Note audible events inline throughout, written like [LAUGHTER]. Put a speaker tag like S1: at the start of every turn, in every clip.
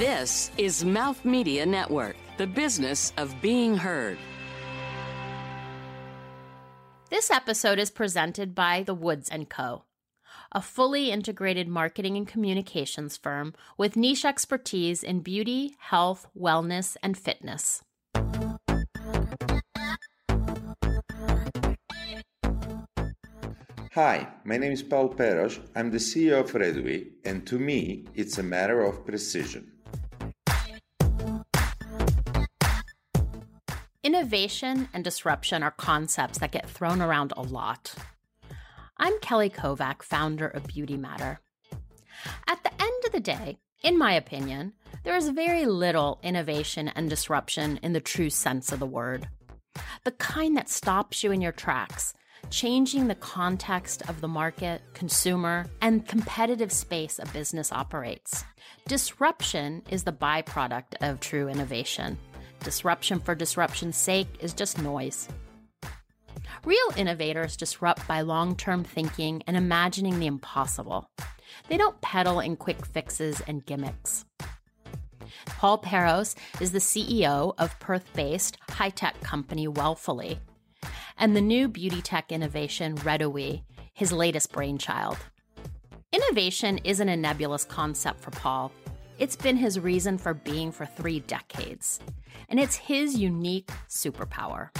S1: This is Mouth Media Network, the business of being heard.
S2: This episode is presented by The Woods & Co., a fully integrated marketing and communications firm with niche expertise in beauty, health, wellness, and fitness.
S3: Hi, my name is Paul Peros. I'm the CEO of Reduit, and to me, it's a matter of precision.
S2: Innovation and disruption are concepts that get thrown around a lot. I'm Kelly Kovack, founder of Beauty Matter. At the end of the day, in my opinion, there is very little innovation and disruption in the true sense of the word. The kind that stops you in your tracks changing the context of the market, consumer, and competitive space a business operates. Disruption is the byproduct of true innovation. Disruption for disruption's sake is just noise. Real innovators disrupt by long term thinking and imagining the impossible. They don't peddle in quick fixes and gimmicks. Paul Peros is the CEO of Perth based high tech company Wellfully, and the new beauty tech innovation Reduit, his latest brainchild. Innovation isn't a nebulous concept for Paul. It's been his reason for being for three decades, and it's his unique superpower.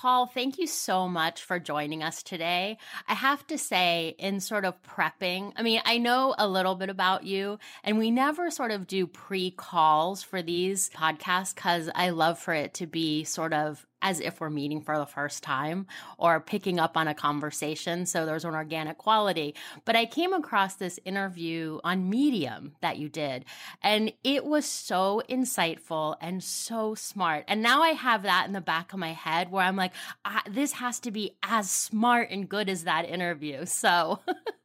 S2: Paul, thank you so much for joining us today. I have to say, in sort of prepping, I mean, I know a little bit about you, and we never sort of do pre calls for these podcasts because I love for it to be sort of as if we're meeting for the first time or picking up on a conversation. So there's an organic quality. But I came across this interview on Medium that you did, and it was so insightful and so smart. And now I have that in the back of my head where I'm like, ah, this has to be as smart and good as that interview. So. [LAUGHS]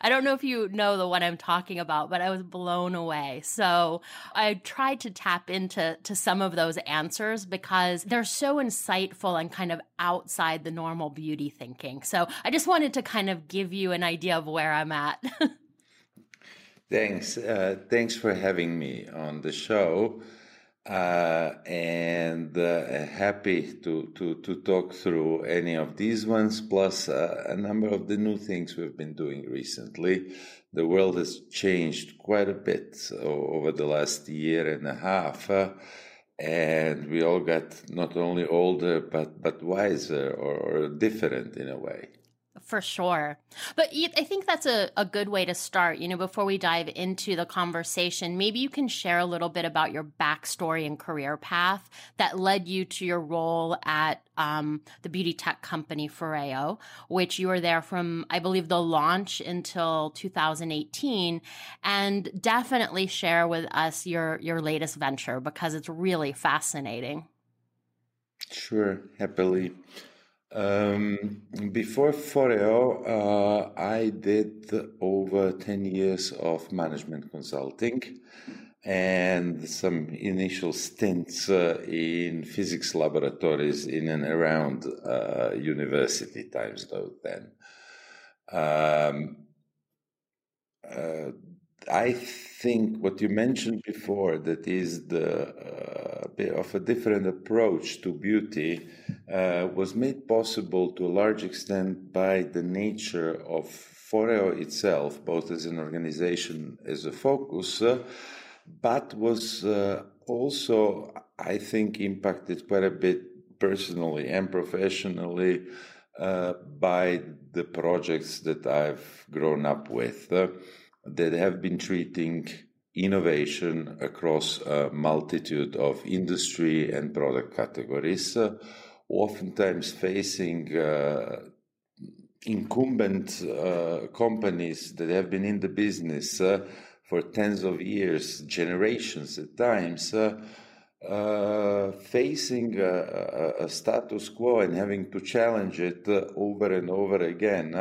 S2: I don't know if you know the one I'm talking about, but I was blown away. So I tried to tap into to some of those answers because they're so insightful and kind of outside the normal beauty thinking. So I just wanted to kind of give you an idea of where I'm at. [LAUGHS]
S3: thanks. Uh, thanks for having me on the show uh, and uh, happy to, to, to talk through any of these ones, plus uh, a number of the new things we've been doing recently. The world has changed quite a bit over the last year and a half. Uh, and we all got not only older, but, but wiser or, or different in a way.
S2: For sure. But I think that's a, a good way to start. You know, before we dive into the conversation, maybe you can share a little bit about your backstory and career path that led you to your role at um, the beauty tech company Foreo, which you were there from, I believe, the launch until 2018. And definitely share with us your, your latest venture because it's really fascinating.
S3: Sure, happily. Um, before Foreo, uh, I did over 10 years of management consulting and some initial stints uh, in physics laboratories in and around uh, university times though then. Um, uh, I think what you mentioned before, that is the uh, bit of a different approach to beauty, uh, was made possible to a large extent by the nature of Foreo itself, both as an organization as a focus, uh, but was uh, also, I think, impacted quite a bit personally and professionally uh, by the projects that I've grown up with that have been treating innovation across a multitude of industry and product categories, uh, oftentimes facing uh, incumbent uh, companies that have been in the business uh, for tens of years, generations at times, uh, uh, facing a, a, status quo and having to challenge it over and over again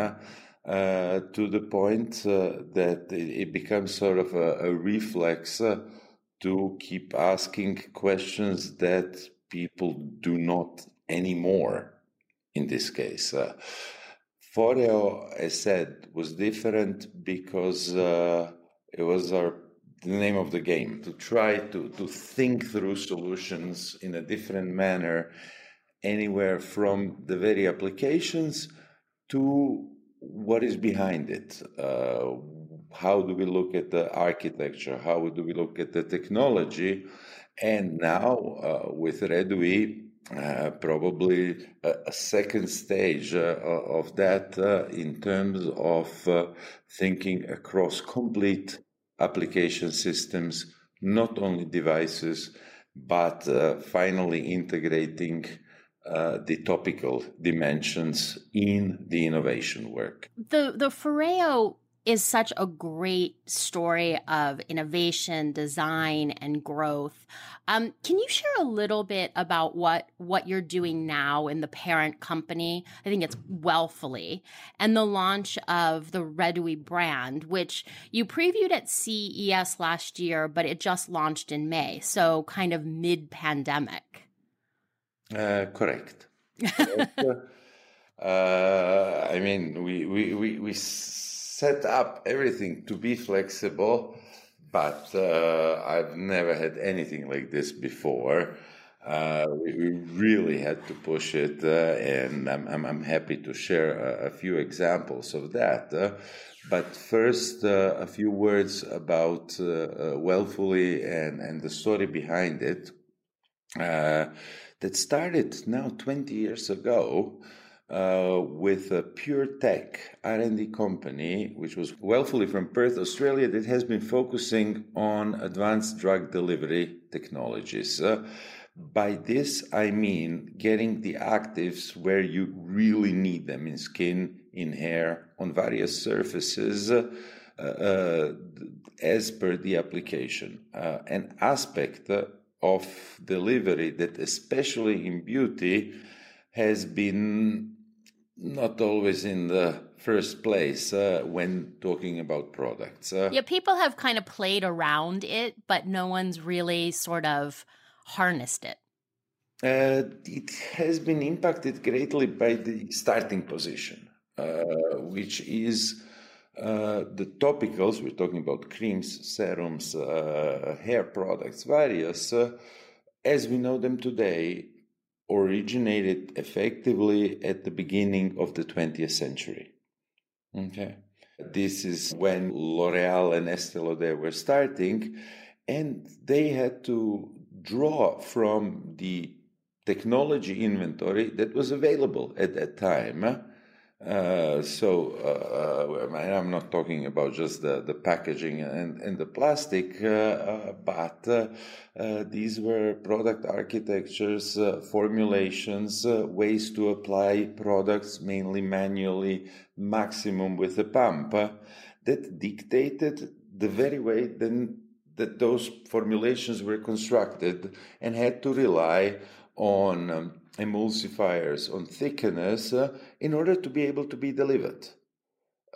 S3: uh, to the point uh, that it, becomes sort of a, a reflex uh, to keep asking questions that people do not anymore in this case. Uh, Foreo, as said, was different because uh, it was our the name of the game to try to, to think through solutions in a different manner anywhere from the very applications to what is behind it. Uh, how do we look at the architecture? How do we look at the technology? And now uh, with Reduit, uh, probably a, a, second stage uh, of that uh, in terms of uh, thinking across complete application systems, not only devices, but uh, finally integrating uh, the topical dimensions in the innovation work.
S2: The the Foreo is such a great story of innovation, design, and growth. Um, can you share a little bit about what what you're doing now in the parent company? I think it's Wellfully, and the launch of the Reduit brand, which you previewed at CES last year, but it just launched in May, so kind of mid pandemic.
S3: Uh, correct. [LAUGHS] uh, I mean, we we we, we set up everything to be flexible, but uh, I've never had anything like this before. Uh, we, we, really had to push it, uh, and I'm, I'm, I'm, happy to share a, a, few examples of that. Uh, but first, uh, a few words about uh, Wellfully and, and the story behind it that started now 20 years ago uh, with a pure tech R&D company, which was Wellfully from Perth, Australia, that has been focusing on advanced drug delivery technologies. Uh, by this, I mean getting the actives where you really need them in skin, in hair, on various surfaces, uh, uh as per the application. Uh, an aspect of delivery that, especially in beauty, has been not always in the first place uh, when talking about products.
S2: Uh, yeah, people have kind of played around it, but no one's really sort of harnessed it.
S3: Uh, it has been impacted greatly by the starting position, uh, which is uh, the topicals, we're talking about creams, serums, uh, hair products, various, uh, as we know them today, originated effectively at the beginning of the 20th century. Okay. This is when L'Oreal and Estee Lauder were starting, and they had to draw from the technology inventory that was available at that time uh, so uh, uh I'm not talking about just the, the packaging and, and the plastic, uh, uh but these were product architectures, formulations, ways to apply products, mainly manually, maximum with a pump, that dictated the very way then that those formulations were constructed and had to rely on um, emulsifiers on thickeners uh, in order to be able to be delivered.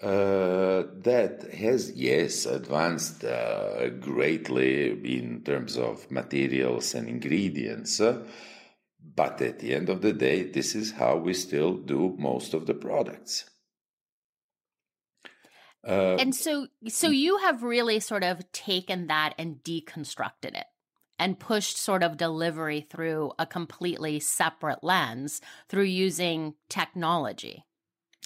S3: Uh, that has, yes, advanced uh, greatly in terms of materials and ingredients. Uh, but at the end of the day, this is how we still do most of the products.
S2: Uh, and so, so you have really sort of taken that and deconstructed it and pushed sort of delivery through a completely separate lens through using technology.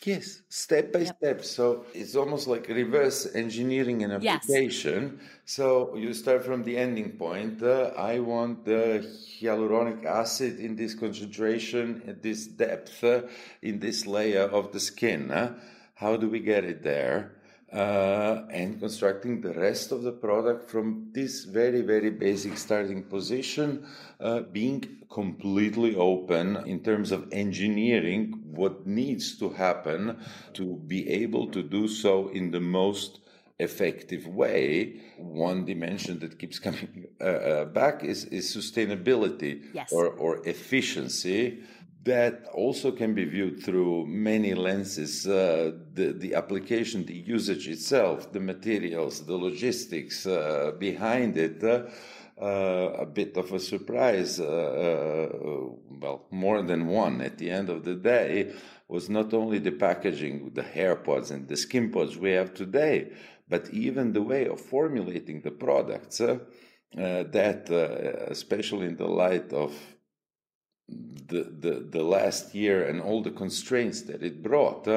S3: Yes, step by yep. step. So it's almost like reverse engineering an application. Yes. So you start from the ending point. Uh, I want the hyaluronic acid in this concentration, at this depth, uh, in this layer of the skin. Uh, how do we get it there? Uh, and constructing the rest of the product from this very, very basic starting position, uh, being completely open in terms of engineering what needs to happen to be able to do so in the most effective way. One dimension that keeps coming uh, uh back is, is sustainability
S2: yes.
S3: or, or efficiency that also can be viewed through many lenses uh, the, the application, the usage itself, the materials, the logistics uh, behind it. Uh, uh, a bit of a surprise, uh, uh, well, more than one at the end of the day, was not only the packaging, the hair pods and the skin pods we have today, but even the way of formulating the products. That, especially in the light of the, the, the last year and all the constraints that it brought,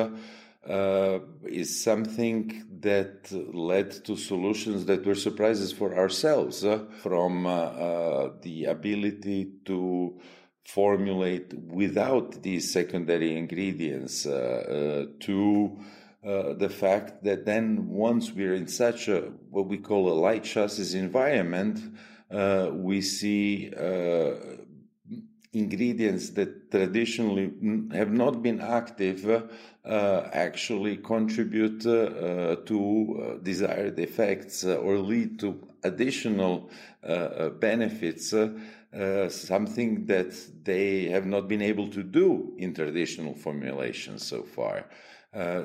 S3: uh, is something that led to solutions that were surprises for ourselves uh, from uh, uh the ability to formulate without these secondary ingredients uh, uh, to the fact that then once we're in such a what we call a light chassis environment we see ingredients that traditionally have not been active uh, actually contribute uh, to uh, desired effects uh, or lead to additional uh, uh, benefits, something that they have not been able to do in traditional formulations so far.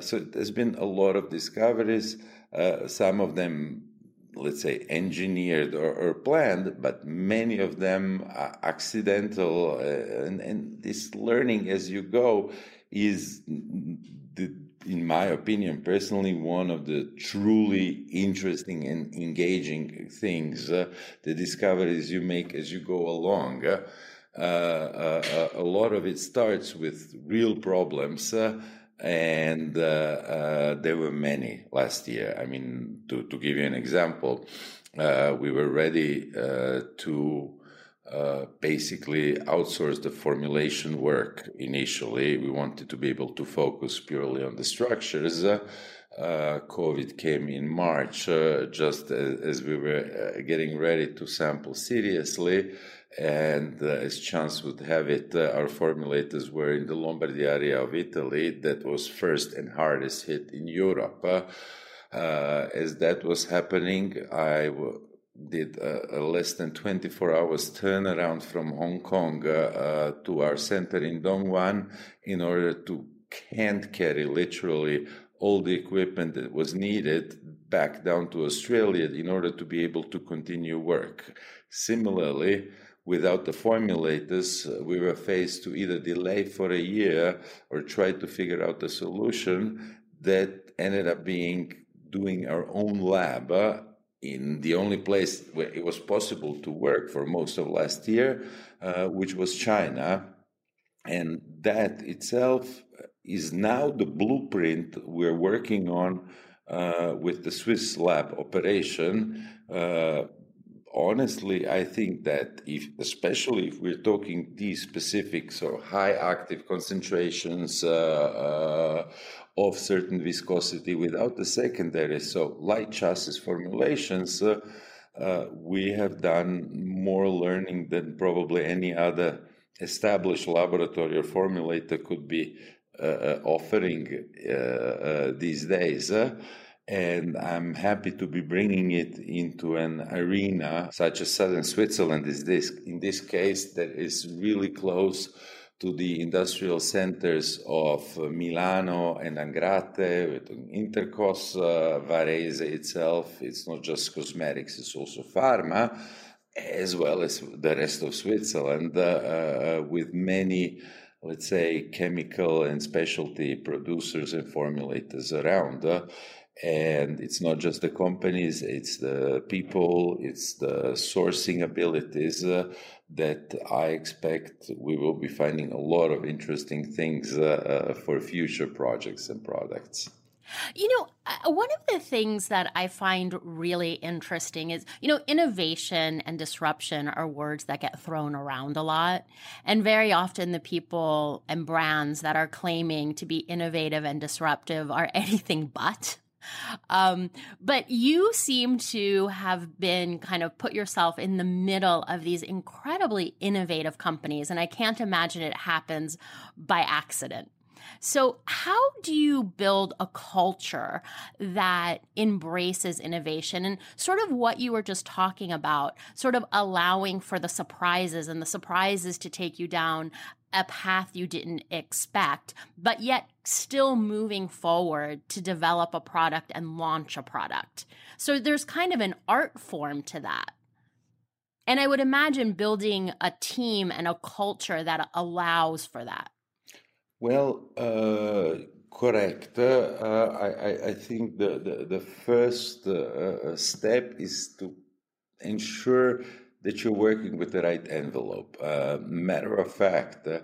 S3: so there's been a lot of discoveries, some of them let's say engineered or, or, planned but many of them are accidental uh, and, and, this learning as you go is the, in my opinion personally one of the truly interesting and engaging things uh, the discoveries you make as you go along. Uh, uh, uh a lot of it starts with real problems uh, and uh, uh, there were many last year. I mean, to, to give you an example, uh, we were ready uh, to uh, basically outsource the formulation work initially. We wanted to be able to focus purely on the structures. Uh, COVID came in March, just as, as, we were getting ready to sample seriously and uh, as chance would have it, uh, our formulators were in the Lombardy area of Italy, that was first and hardest hit in Europe. Uh, as that was happening, I w- did a, a, less than 24 hours turnaround from Hong Kong uh, uh, to our center in Dongguan in order to hand carry literally all the equipment that was needed back down to Australia in order to be able to continue work. Similarly, without the formulators, uh, we were faced to either delay for a year or try to figure out a solution that ended up being doing our own lab uh, in the only place where it was possible to work for most of last year, uh, which was China. And that itself is now the blueprint we're working on uh, with the Swiss lab operation. Honestly, I think that if, especially if we're talking these specifics or high active concentrations uh, uh, of certain viscosity without the secondary, so light chassis formulations, uh, uh we have done more learning than probably any other established laboratory or formulator could be uh, uh, offering these days and I'm happy to be bringing it into an arena such as southern Switzerland is this in this case that is really close to the industrial centers of Milano and Agrate, with Intercos, uh, Varese itself. It's not just cosmetics, it's also pharma, as well as the rest of Switzerland, uh, uh, with many, let's say, chemical and specialty producers and formulators around. And it's not just the companies, it's the people, it's the sourcing abilities uh, that I expect we will be finding a lot of interesting things uh, uh for future projects and products.
S2: You know, uh, one of the things that I find really interesting is, you know, innovation and disruption are words that get thrown around a lot. And very often the people and brands that are claiming to be innovative and disruptive are [LAUGHS] anything but. Um, but you seem to have been kind of put yourself in the middle of these incredibly innovative companies, and I can't imagine it happens by accident. So, how do you build a culture that embraces innovation and sort of what you were just talking about, sort of allowing for the surprises and the surprises to take you down a path you didn't expect, but yet still moving forward to develop a product and launch a product. So there's kind of an art form to that. And I would imagine building a team and a culture that allows for that.
S3: Well, uh, correct. Uh, I, I, think the, the, the first uh, step is to ensure that you're working with the right envelope. Uh, matter of fact, uh,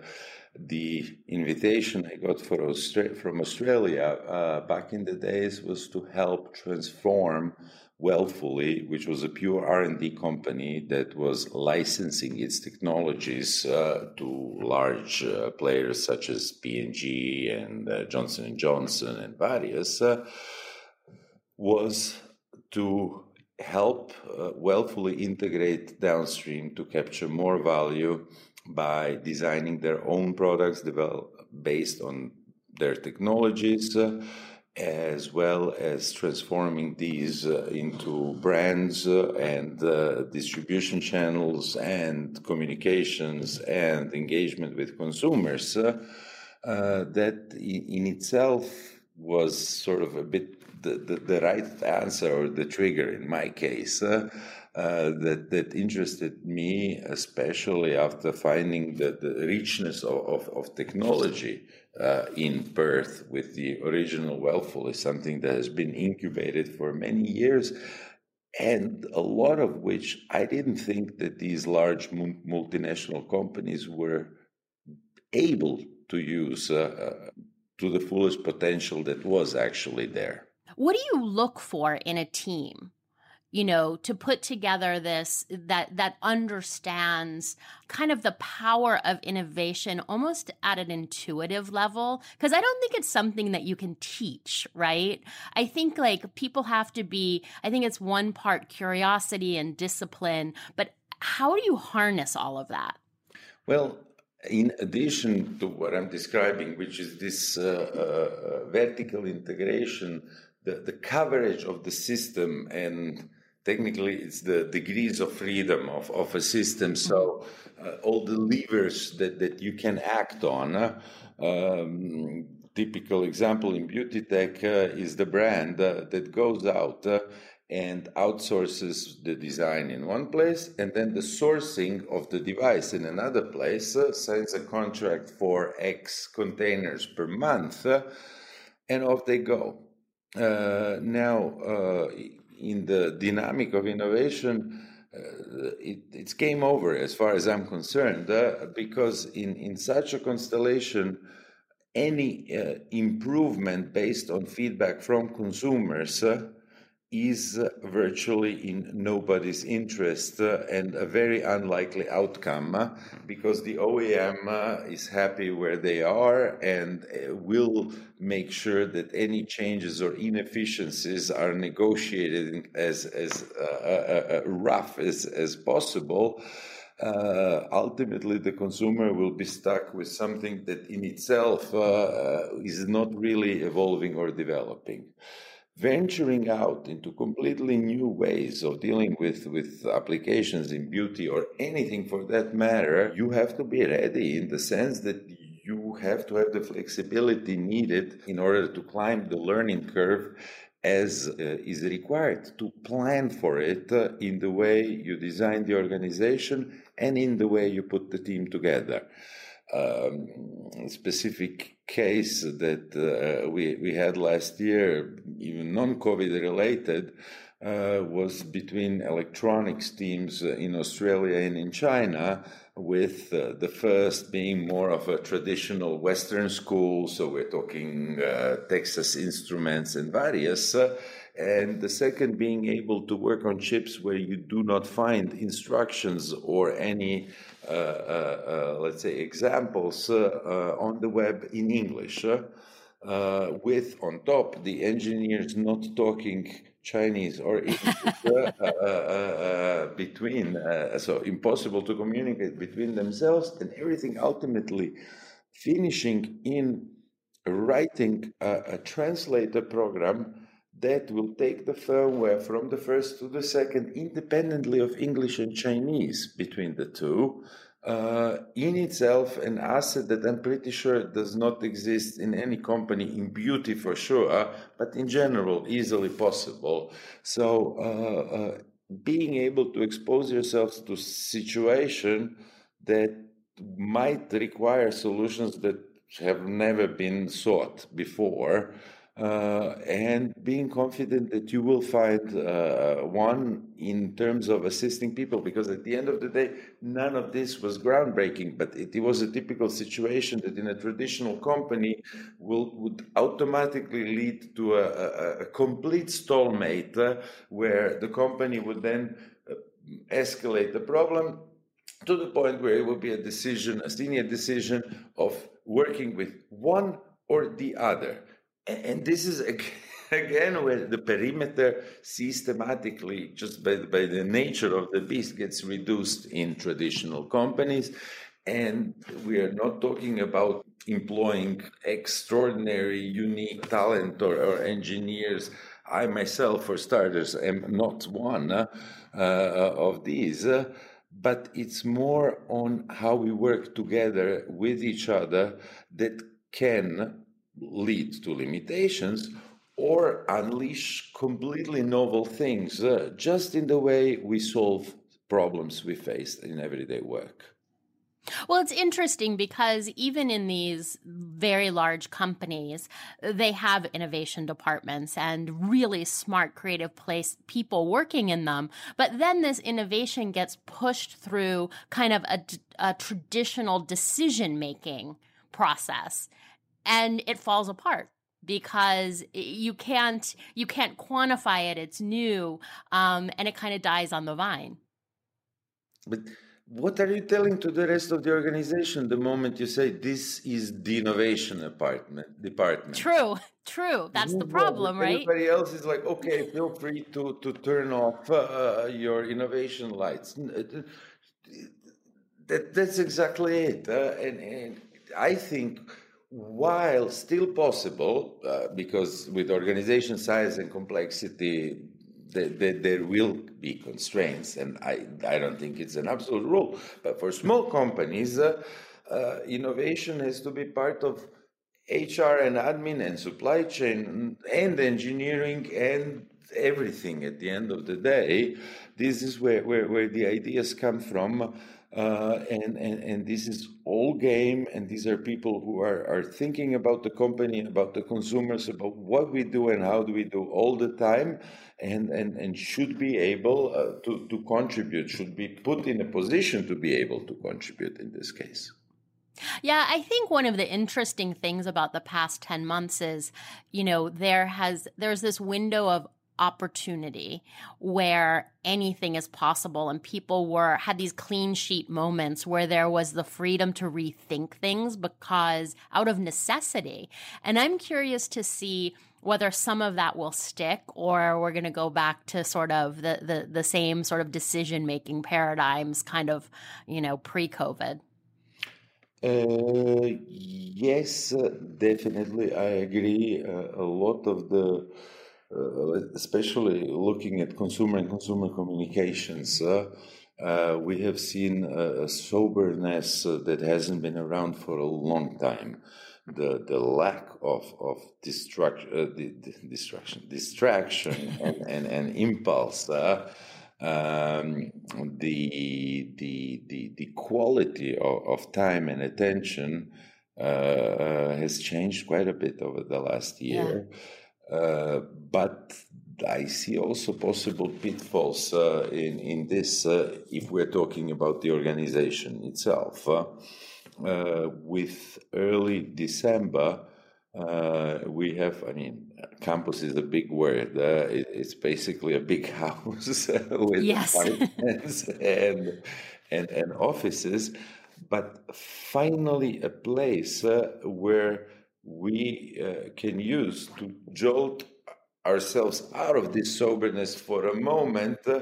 S3: the invitation I got Austra- from Australia uh, back in the days was to help transform Wellfully, which was a pure R&D company that was licensing its technologies uh, to large uh, players such as P&G and uh, Johnson & Johnson and various, was to help uh, Wellfully integrate downstream to capture more value by designing their own products developed based on their technologies, uh, as well as transforming these uh, into brands uh, and uh, distribution channels and communications and engagement with consumers. Uh, that in, itself was sort of a bit the, the, the, right answer or the trigger in my case. Uh, that that interested me, especially after finding the, the richness of, of, of technology uh, in Perth with the original Wellful is something that has been incubated for many years, and a lot of which I didn't think that these large multinational companies were able to use uh, uh, to the fullest potential that was actually there.
S2: What do you look for in a team? you know to put together this that that understands kind of the power of innovation almost at an intuitive level because i don't think it's something that you can teach right i think like people have to be i think it's one part curiosity and discipline but how do you harness all of that
S3: well in addition to what i'm describing which is this uh, uh, vertical integration the, the coverage of the system and technically it's the degrees of freedom of, of a system. So uh, all the levers that, that you can act on. Uh, um, typical example in beauty tech uh, is the brand uh, that goes out uh, and outsources the design in one place and then the sourcing of the device in another place uh, signs a contract for x containers per month and off they go now in the dynamic of innovation, uh, it, it's game over as far as I'm concerned, uh, because in, in such a constellation, any uh, improvement based on feedback from consumers uh, is virtually in nobody's interest uh, and a very unlikely outcome uh, because the OEM uh, is happy where they are and will make sure that any changes or inefficiencies are negotiated as, as uh, rough as, as possible. Uh, ultimately the consumer will be stuck with something that in itself uh, is not really evolving or developing venturing out into completely new ways of dealing with, with applications in beauty or anything for that matter, you have to be ready in the sense that you have to have the flexibility needed in order to climb the learning curve as uh, is required to plan for it uh, in the way you design the organization and in the way you put the team together um, specific case that uh, we, we had last year, even non COVID related, uh, was between electronics teams in Australia and in China, with uh, the first being more of a traditional Western school. So we're talking uh, Texas Instruments and various. Uh, and the second being able to work on chips where you do not find instructions or any uh, uh, uh, let's say, examples on the web in English, with on top the engineers not talking Chinese or English between, so impossible to communicate between themselves, and everything ultimately finishing in writing a, a translator program that will take the firmware from the first to the second independently of English and Chinese between the two. Uh, in itself, an asset that I'm pretty sure does not exist in any company in beauty for sure, but in general, easily possible. So, uh, uh, being able to expose yourselves to situation that might require solutions that have never been sought before uh, and being confident that you will find uh, one in terms of assisting people because at the end of the day none of this was groundbreaking but it, it was a typical situation that in a traditional company will would automatically lead to a, a, a complete stalemate uh, where the company would then uh, escalate the problem to the point where it would be a decision a senior decision of working with one or the other and this is [LAUGHS] again where the perimeter systematically, just by, by the nature of the beast, gets reduced in traditional companies. And we are not talking about employing extraordinary, unique talent or, or engineers. I myself, for starters, am not one uh, uh, of these. Uh, but it's more on how we work together with each other that can lead to limitations or unleash completely novel things uh, just in the way we solve problems we face in everyday work.
S2: Well, it's interesting because even in these very large companies, they have innovation departments and really smart, creative place people working in them. But then this innovation gets pushed through kind of a, a traditional decision making process and it falls apart because you can't you can't quantify it it's new um, and it kind of dies on the vine.
S3: But what are you telling to the rest of the organization the moment you say this is the innovation department department?
S2: True true that's the problem right?
S3: everybody else is like okay feel free to to turn off uh, your innovation lights. Uh, that, that's exactly it uh, and, and i think while still possible, uh, because with organization size and complexity, the, the, there will be constraints, and I, I don't think it's an absolute rule. But for small companies, uh, uh, innovation has to be part of HR and admin and supply chain and engineering and everything at the end of the day. This is where, where, where the ideas come from. Uh, and, and, and this is all game, and these are people who are, are thinking about the company, about the consumers, about what we do and how do we do all the time, and, and, and should be able uh, to, to contribute, should be put in a position to be able to contribute in this case.
S2: Yeah, I think one of the interesting things about the past 10 months is, you know, there has there's this window of opportunity where anything is possible. And people were had these clean sheet moments where there was the freedom to rethink things because out of necessity. And i'm curious to see whether some of that will stick or we're going to go back to sort of the, the, the same sort of decision making paradigms kind of you know pre-covid.
S3: Uh, yes definitely. I agree uh, a lot of the uh, especially looking at consumer and consumer communications, uh, uh, we have seen a soberness that hasn't been around for a long time. The, the lack of, of distraction, uh, distraction, distraction [LAUGHS] and, and, and impulse, uh, um, the, the, the, the quality of, of time and attention uh, has changed quite a bit over the last year. Yeah. Uh, but I see also possible pitfalls uh, in in this uh, if we're talking about the organization itself. Uh, uh with early December, uh, we have. I mean, campus is a big word. It, it's basically a big [LAUGHS] house [LAUGHS] with
S2: yes.
S3: and, and and offices, but finally a place where we uh, can use to jolt ourselves out of this soberness for a moment uh,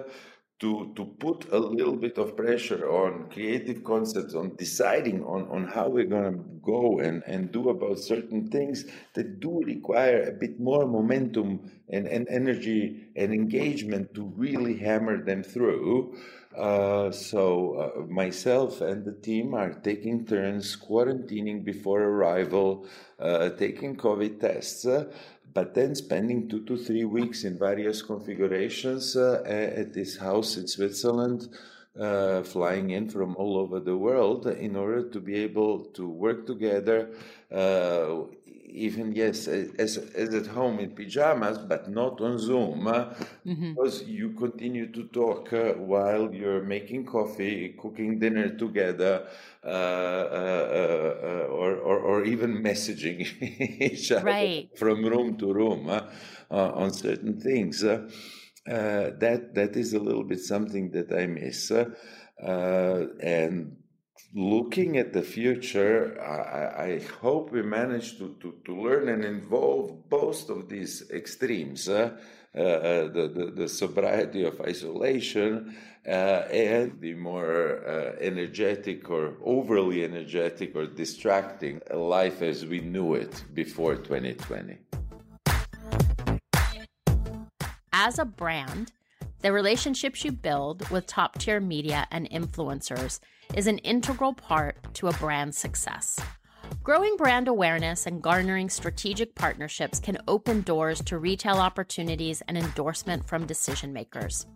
S3: to, to put a little bit of pressure on creative concepts, on deciding on, on how we're going to go and, and do about certain things that do require a bit more momentum and, and energy and engagement to really hammer them through. Uh, so uh, myself and the team are taking turns quarantining before arrival, uh, taking COVID tests. But then spending two to three weeks in various configurations uh, at this house in Switzerland, uh, flying in from all over the world in order to be able to work together uh, even yes, as, as at home in pajamas, but not on Zoom, uh, mm-hmm. because you continue to talk uh, while you're making coffee, cooking dinner together, uh, uh, uh or, or, or even messaging [LAUGHS] each other right. from room to room uh, on certain things. that that is a little bit something that I miss, and looking at the future, I, I, hope we manage to, to, to learn and involve both of these extremes uh, uh, the, the, the, sobriety of isolation uh, and the more uh, energetic or overly energetic or distracting life as we knew it before 2020.
S2: As a brand, the relationships you build with top tier media and influencers is an integral part to a brand's success. Growing brand awareness and garnering strategic partnerships can open doors to retail opportunities and endorsement from decision makers.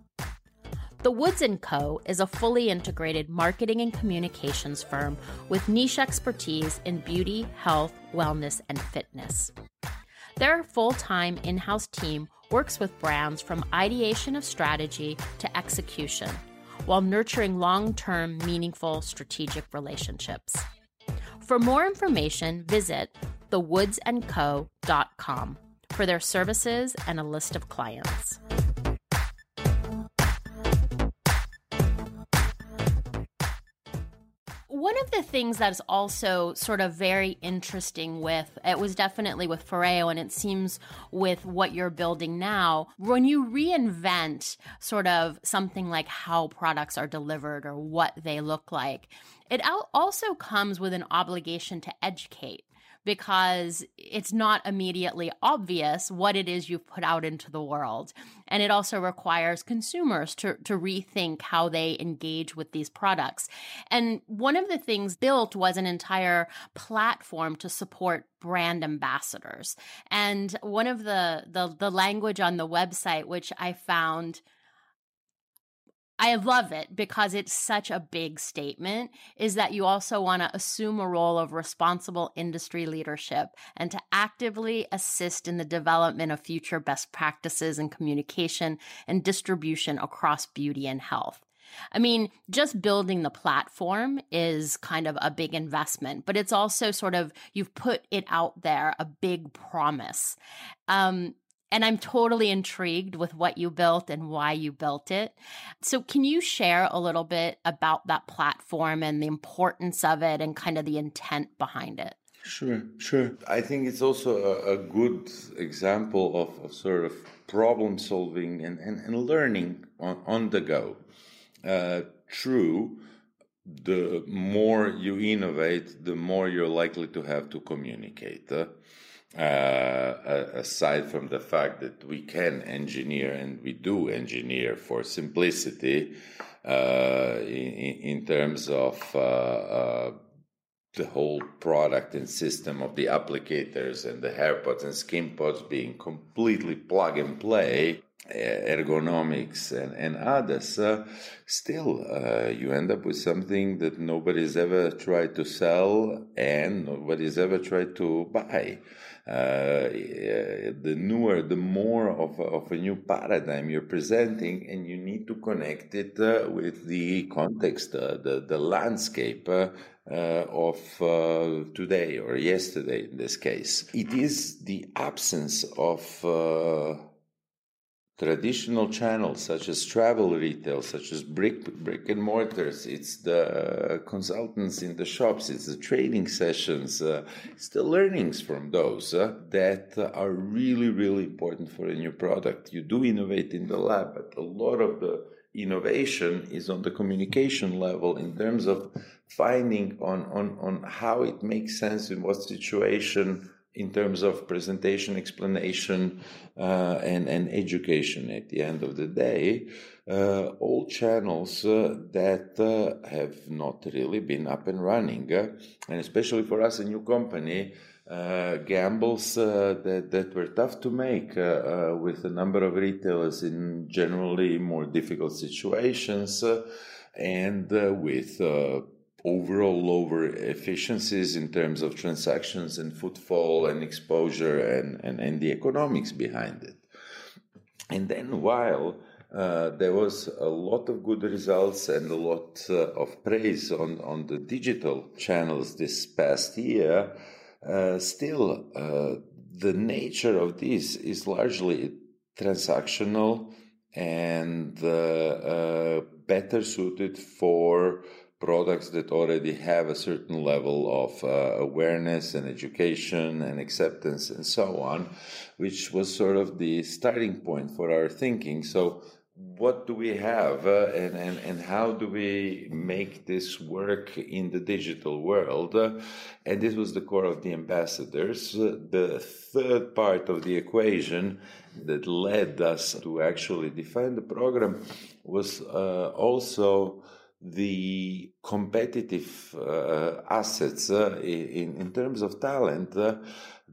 S2: The Woods & Co. is a fully integrated marketing and communications firm with niche expertise in beauty, health, wellness, and fitness. Their full-time in-house team works with brands from ideation of strategy to execution while nurturing long term, meaningful strategic relationships. For more information, visit thewoodsandco.com for their services and a list of clients. One of the things that's also sort of very interesting with it was definitely with Foreo, and it seems with what you're building now, when you reinvent sort of something like how products are delivered or what they look like, it also comes with an obligation to educate because it's not immediately obvious what it is you've put out into the world. And it also requires consumers to, to rethink how they engage with these products. And one of the things built was an entire platform to support brand ambassadors. And one of the, the, the language on the website, which I found I love it because it's such a big statement is that you also want to assume a role of responsible industry leadership and to actively assist in the development of future best practices in communication and distribution across beauty and health. I mean, just building the platform is kind of a big investment, but it's also sort of, you've put it out there, a big promise. Um, and I'm totally intrigued with what you built and why you built it. So, can you share a little bit about that platform and the importance of it and kind of the intent behind it?
S3: Sure, sure. I think it's also a, a good example of, of, sort of problem solving and, and, and learning on, on the go. Uh, true, the more you innovate, the more you're likely to have to communicate. Uh, uh, aside from the fact that we can engineer and we do engineer for simplicity uh, in, in, terms of uh, uh, the whole product and system of the applicators and the hair pods and skin pods being completely plug and play ergonomics and, and others, uh, still uh, you end up with something that nobody's ever tried to sell and nobody's ever tried to buy. Uh, the newer, the more of, of a new paradigm you're presenting, and you need to connect it uh, with the context, uh, the, the landscape uh, of uh, today or yesterday in this case. It is the absence of traditional channels such as travel retail, such as brick brick and mortars. It's the consultants in the shops. It's the training sessions. Uh, it's the learnings from those uh, that are really really important for a new product. You do innovate in the lab, but a lot of the innovation is on the communication level in terms of finding on on on how it makes sense in what situation in terms of presentation, explanation, uh, and, and education at the end of the day, uh, all channels uh, that uh, have not really been up and running. And especially for us, a new company, uh, gambles uh, that, that were tough to make with a number of retailers in generally more difficult situations and with overall lower efficiencies in terms of transactions and footfall and exposure and, and, and the economics behind it. And then while uh, there was a lot of good results and a lot uh, of praise on, on the digital channels this past year. Uh, still, uh, the nature of this is largely transactional and uh, uh, better suited for products that already have a certain level of uh, awareness and education and acceptance and so on, which was sort of the starting point for our thinking. So what do we have uh, and, and, and how do we make this work in the digital world? Uh, and this was the core of the ambassadors. Uh, the third part of the equation that led us to actually define the program was uh, also the competitive uh, assets uh, in, in terms of talent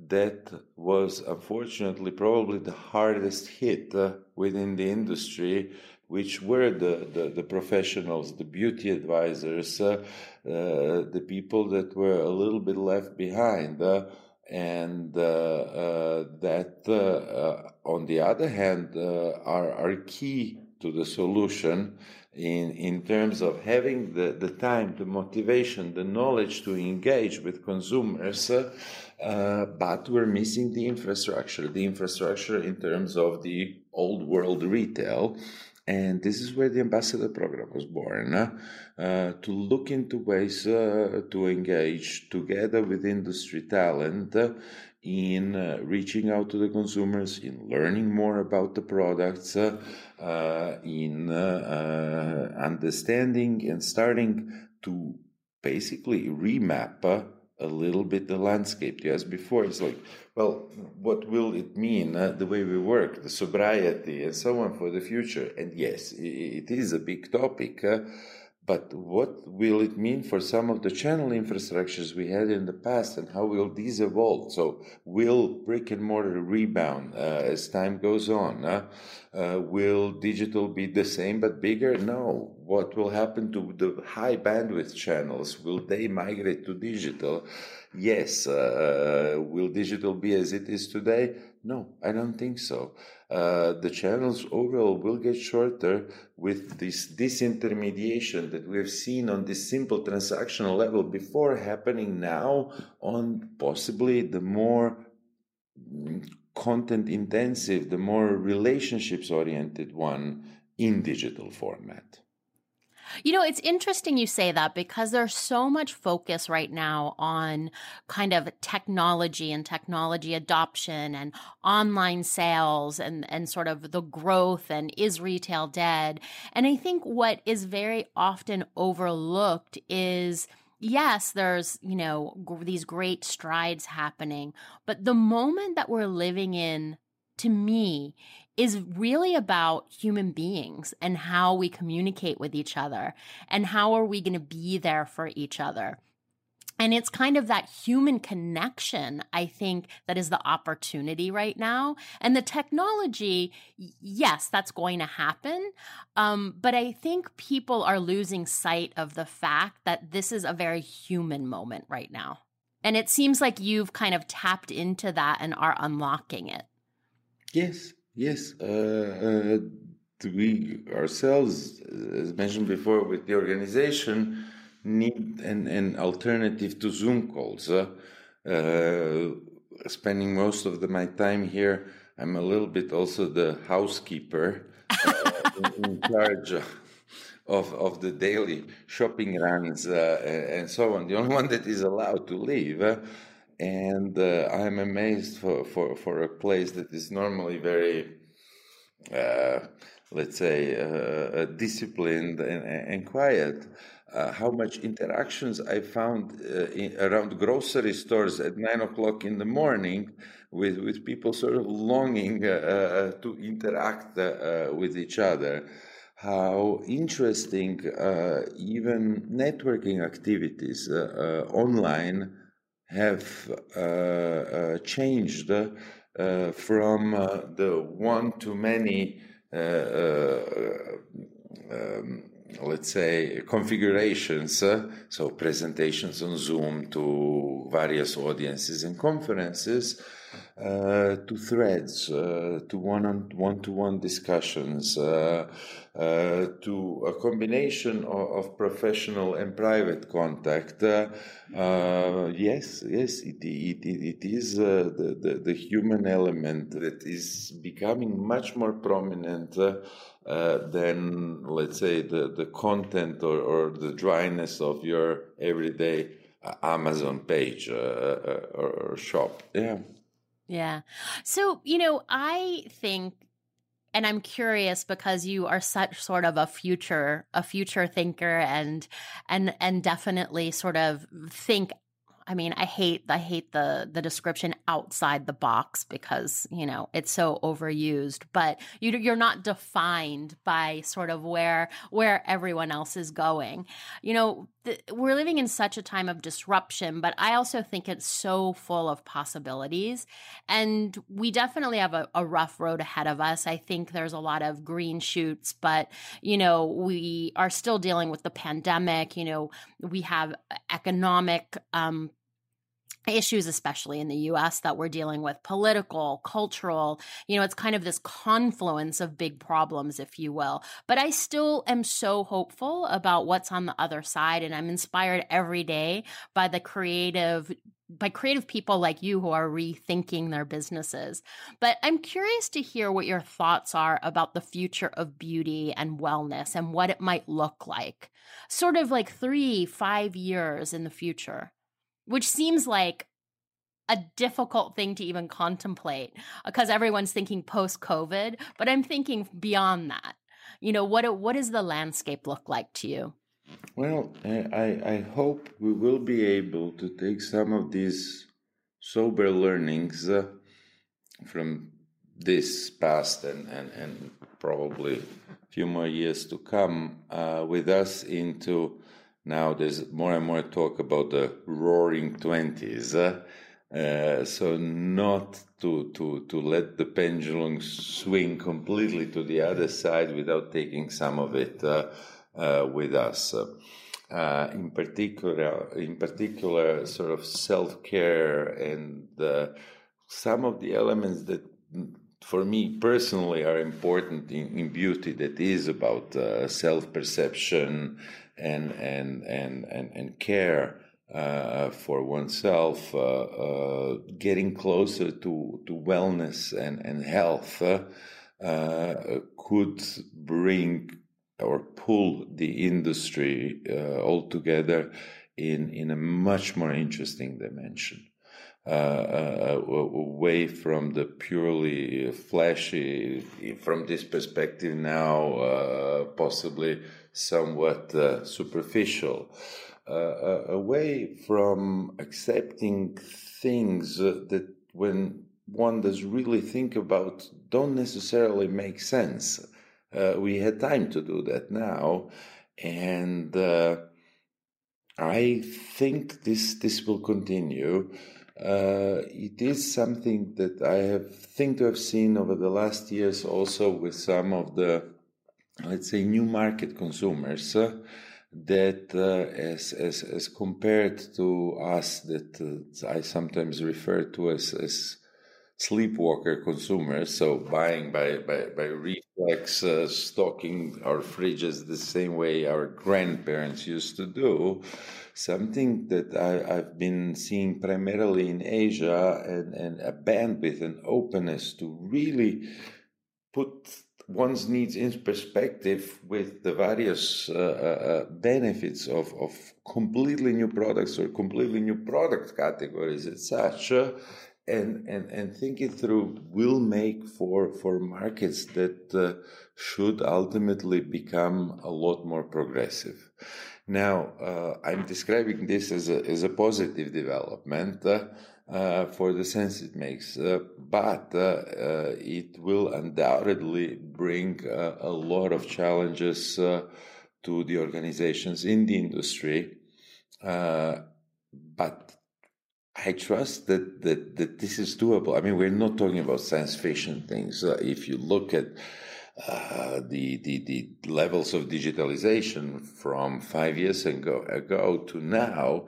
S3: that was unfortunately probably the hardest hit uh, within the industry, which were the, the, the professionals, the beauty advisors, uh, uh, the people that were a little bit left behind. Uh, and uh, uh, that, on the other hand, are, are key to the solution in, in terms of having the, the time, the motivation, the knowledge to engage with consumers uh, but we're missing the infrastructure, the infrastructure in terms of the old world retail. And this is where the ambassador program was born uh, to look into ways uh, to engage together with industry talent in uh, reaching out to the consumers, in learning more about the products, uh, uh, in understanding and starting to basically remap a little bit the landscape. Asked before, it's like, well, what will it mean, uh, the way we work, the sobriety, and so on for the future? And yes, it is a big topic. Uh, but what will it mean for some of the channel infrastructures we had in the past and how will these evolve? So will brick and mortar rebound uh, as time goes on? Uh, uh, will digital be the same but bigger? No. What will happen to the high bandwidth channels? Will they migrate to digital? Yes. Uh, will digital be as it is today? No, I don't think so uh, the channels overall will get shorter with this disintermediation that we have seen on this simple transactional level before happening now on possibly the more content intensive, the more relationships oriented one in digital format.
S2: You know, it's interesting you say that because there's so much focus right now on kind of technology and technology adoption and online sales and, and sort of the growth and is retail dead. And I think what is very often overlooked is yes, there's, you know, g- these great strides happening, but the moment that we're living in to me is really about human beings and how we communicate with each other and how are we going to be there for each other. And it's kind of that human connection, I think, that is the opportunity right now. And the technology, yes, that's going to happen. Um, but I think people are losing sight of the fact that this is a very human moment right now. And it seems like you've kind of tapped into that and are unlocking it.
S3: Yes, Yes, uh, uh, we ourselves, as mentioned before, with the organization, need an, an alternative to Zoom calls. Uh, uh, spending most of the, my time here, I'm a little bit also the housekeeper uh, in, in, charge of, of the daily shopping runs uh, and so on. The only one that is allowed to leave and uh, I'm amazed for, for, for a place that is normally very, uh, let's say, uh, uh disciplined and, and quiet. Uh, how much interactions I found uh, in, around grocery stores at nine o'clock in the morning with, with people sort of longing to interact with each other how interesting uh, even networking activities uh, uh, online have uh, uh, changed uh, from the one to many um, let's say configurations uh, so presentations on zoom to various audiences and conferences uh, to threads, uh, to one on one to one discussions, uh, uh, to a combination of, of, professional and private contact. Uh, yes, yes, it, it, it, it is the, the, the, human element that is becoming much more prominent. Uh, than let's say the, the content or, or the dryness of your everyday Amazon page uh, or, shop. Yeah.
S2: Yeah. So, you know, I think and I'm curious because you are such sort of a future a future thinker and and and definitely sort of think I mean, I hate I hate the the description outside the box because you know it's so overused. But you you're not defined by sort of where where everyone else is going. You know, we're living in such a time of disruption, but I also think it's so full of possibilities, and we definitely have a, a rough road ahead of us. I think there's a lot of green shoots, but you know we are still dealing with the pandemic. You know, we have economic um, issues, especially in the US, that we're dealing with political, cultural. You know, it's kind of this confluence of big problems, if you will. But I still am so hopeful about what's on the other side. And I'm inspired every day by the creative by creative people like you who are rethinking their businesses. But I'm curious to hear what your thoughts are about the future of beauty and wellness and what it might look like, sort of like three, five years in the future which seems like a difficult thing to even contemplate because everyone's thinking post COVID, but I'm thinking beyond that. You know, what what does the landscape look like to you?
S3: Well, I, I hope we will be able to take some of these sober learnings uh, from this past and, and, and probably a few more years to come uh, with us into now there's more and more talk about the roaring 20s. Uh, uh, so not to, to, to let the pendulum swing completely to the other side without taking some of it uh, uh with us. Uh, in particular, in particular, sort of self-care and some of the elements that for me personally are important in, in beauty that is about uh, self-perception and and and and, and care uh, for oneself, uh, uh, getting closer to to wellness and and health uh, uh, could bring or pull the industry uh, all together in in a much more interesting dimension. Uh, away from the purely flashy, from this perspective now, uh, possibly somewhat uh, superficial, uh, uh, away from accepting things that when one does really think about don't necessarily make sense. Uh, we had time to do that now, and uh, I think this this will continue. Uh, it is something that I have think to have seen over the last years, also with some of the let's say, new market consumers uh, that, uh, as, as, as compared to us, that uh, I sometimes refer to as, as sleepwalker consumers, so buying by, by, by reflex, uh, stocking our fridges the same way our grandparents used to do, something that I, have been seeing primarily in Asia and, and a bandwidth and openness to really put one's needs in perspective with the various uh, uh, uh, benefits of, of completely new products or completely new product categories as such uh, and, and, and think it through will make for, for markets that uh, should ultimately become a lot more progressive. Now, uh, I'm describing this as a, as a positive development uh, for the sense it makes, uh, but uh, uh it will undoubtedly bring uh, a lot of challenges to the organizations in the industry. but I trust that, that, that this is doable. I mean, we're not talking about science fiction things. If you look at uh, the, the, the levels of digitalization from five years ago, ago to now,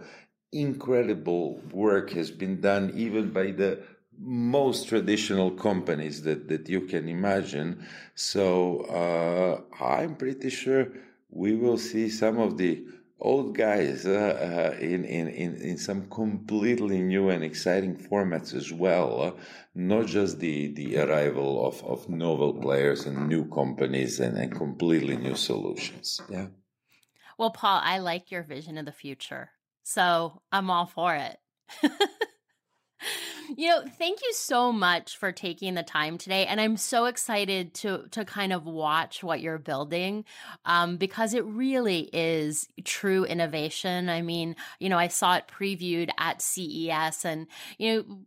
S3: incredible work has been done even by the most traditional companies that, that you can imagine. So uh, I'm pretty sure we will see some of the old guys uh, uh, in, in, in, in some completely new and exciting formats as well. Uh, not just the, the arrival of, of novel players and new companies and, and completely new solutions. Yeah.
S2: Well, Paul, I like your vision of the future. So I'm all for it. [LAUGHS] you know, thank you so much for taking the time today, and I'm so excited to to kind of watch what you're building, um, because it really is true innovation. I mean, you know, I saw it previewed at CES, and you know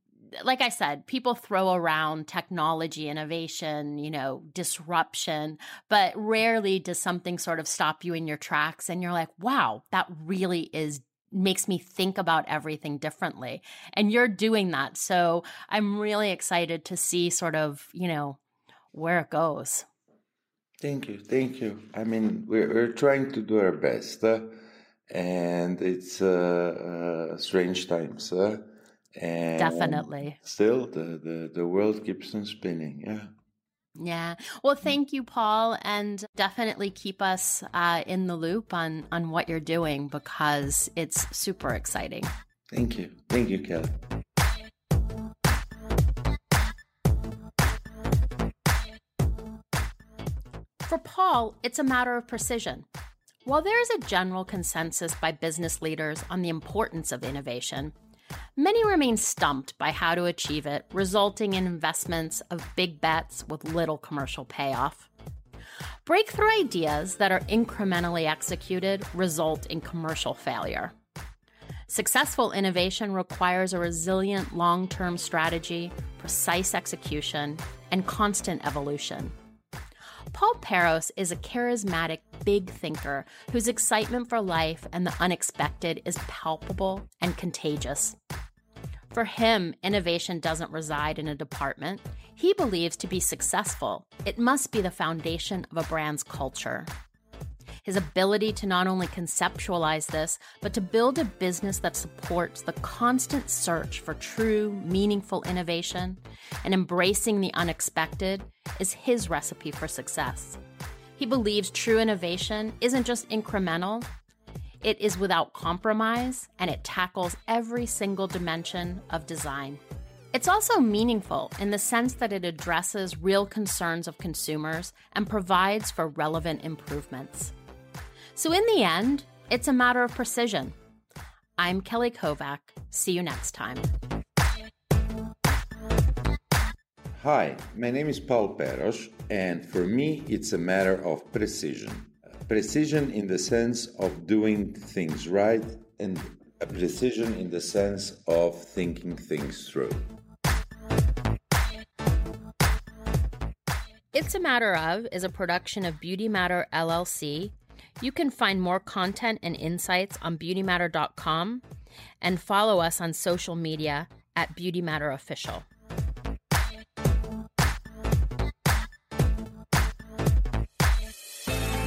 S2: like I said, people throw around technology, innovation, you know, disruption, but rarely does something sort of stop you in your tracks and you're like, wow, that really is makes me think about everything differently. And you're doing that. So I'm really excited to see sort of, you know, where it goes.
S3: Thank you. Thank you. I mean, we're, we're trying to do our best. Uh, and it's uh, uh, strange times. Uh, and
S2: Definitely.
S3: Still, the, the, the world keeps on spinning. Yeah.
S2: Yeah. Well, thank you, Paul, and definitely keep us uh, in the loop on on what you're doing because it's super exciting.
S3: Thank you. Thank you, Kelly.
S2: For Paul, it's a matter of precision. While there is a general consensus by business leaders on the importance of innovation, Many remain stumped by how to achieve it, resulting in investments of big bets with little commercial payoff. Breakthrough ideas that are incrementally executed result in commercial failure. Successful innovation requires a resilient long term strategy, precise execution, and constant evolution. Paul Peros is a charismatic, big thinker whose excitement for life and the unexpected is palpable and contagious. For him, innovation doesn't reside in a department. He believes to be successful, it must be the foundation of a brand's culture. His ability to not only conceptualize this, but to build a business that supports the constant search for true, meaningful innovation and embracing the unexpected is his recipe for success. He believes true innovation isn't just incremental, it is without compromise and it tackles every single dimension of design. It's also meaningful in the sense that it addresses real concerns of consumers and provides for relevant improvements. So, in the end, it's a matter of precision. I'm Kelly Kovack. See you next time.
S3: Hi, my name is Paul Peros, and for me, it's a matter of precision. Precision in the sense of doing things right, and a precision in the sense of thinking things through.
S2: It's a Matter of is a production of Beauty Matter LLC you can find more content and insights on beautymatter.com and follow us on social media at Beauty Matter Official.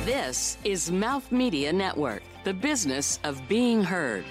S1: This is Mouth Media Network, the business of being heard.